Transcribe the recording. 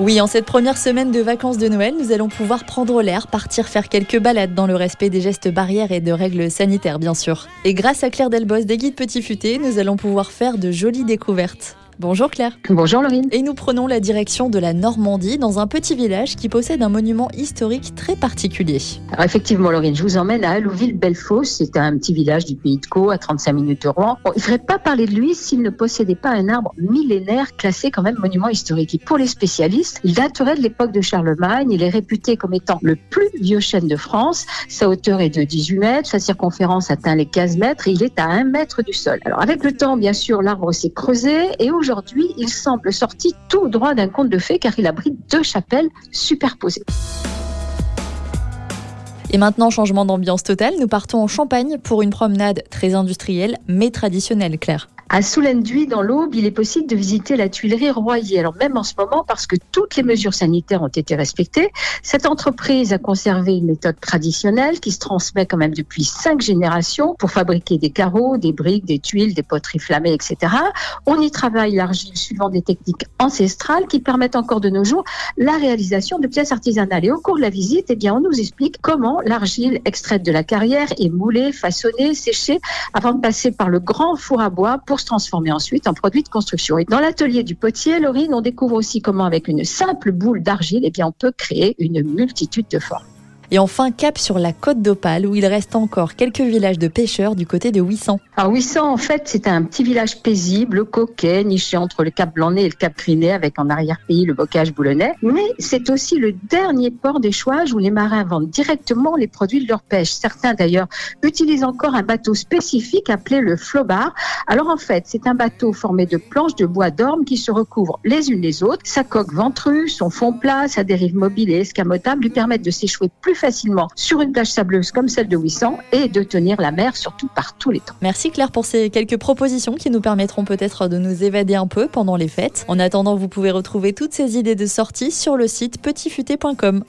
Oui, en cette première semaine de vacances de Noël, nous allons pouvoir prendre l'air, partir faire quelques balades dans le respect des gestes barrières et de règles sanitaires, bien sûr. Et grâce à Claire Delbos des Guides Petit Futé, nous allons pouvoir faire de jolies découvertes. Bonjour Claire. Bonjour Laurine. Et nous prenons la direction de la Normandie dans un petit village qui possède un monument historique très particulier. Alors effectivement Laurine, je vous emmène à Allouville-Bellefosse. C'est un petit village du pays de Caux à 35 minutes de Rouen. Bon, il ne faudrait pas parler de lui s'il ne possédait pas un arbre millénaire classé quand même monument historique. Et pour les spécialistes, il daterait de l'époque de Charlemagne. Il est réputé comme étant le plus vieux chêne de France. Sa hauteur est de 18 mètres, sa circonférence atteint les 15 mètres et il est à 1 mètre du sol. Alors avec le temps, bien sûr, l'arbre s'est creusé et aujourd'hui, il semble sorti tout droit d'un conte de fées car il abrite deux chapelles superposées. Et maintenant, changement d'ambiance totale, nous partons en Champagne pour une promenade très industrielle mais traditionnelle, Claire. À Soulenduy, dans l'Aube, il est possible de visiter la Tuilerie Royer. Alors même en ce moment, parce que toutes les mesures sanitaires ont été respectées, cette entreprise a conservé une méthode traditionnelle qui se transmet quand même depuis cinq générations pour fabriquer des carreaux, des briques, des tuiles, des poteries flammées, etc. On y travaille l'argile suivant des techniques ancestrales qui permettent encore de nos jours la réalisation de pièces artisanales. Et au cours de la visite, eh bien, on nous explique comment l'argile extraite de la carrière est moulée, façonnée, séchée avant de passer par le grand four à bois pour transformer ensuite en produit de construction. Et dans l'atelier du potier, Laurine, on découvre aussi comment avec une simple boule d'argile, eh bien, on peut créer une multitude de formes. Et enfin, cap sur la côte d'Opale où il reste encore quelques villages de pêcheurs du côté de Ouissant. Alors Ouissant, en fait, c'est un petit village paisible, coquet, niché entre le cap Blanc-Nez et le cap Grinet avec en arrière-pays le bocage boulonnais. Mais c'est aussi le dernier port d'échouage où les marins vendent directement les produits de leur pêche. Certains d'ailleurs utilisent encore un bateau spécifique appelé le flobard. Alors en fait, c'est un bateau formé de planches de bois d'orme qui se recouvrent les unes les autres. Sa coque ventrue, son fond plat, sa dérive mobile et escamotable lui permettent de s'échouer plus facilement sur une plage sableuse comme celle de Ouissant et de tenir la mer surtout par tous les temps. Merci Claire pour ces quelques propositions qui nous permettront peut-être de nous évader un peu pendant les fêtes. En attendant, vous pouvez retrouver toutes ces idées de sortie sur le site petitfuté.com.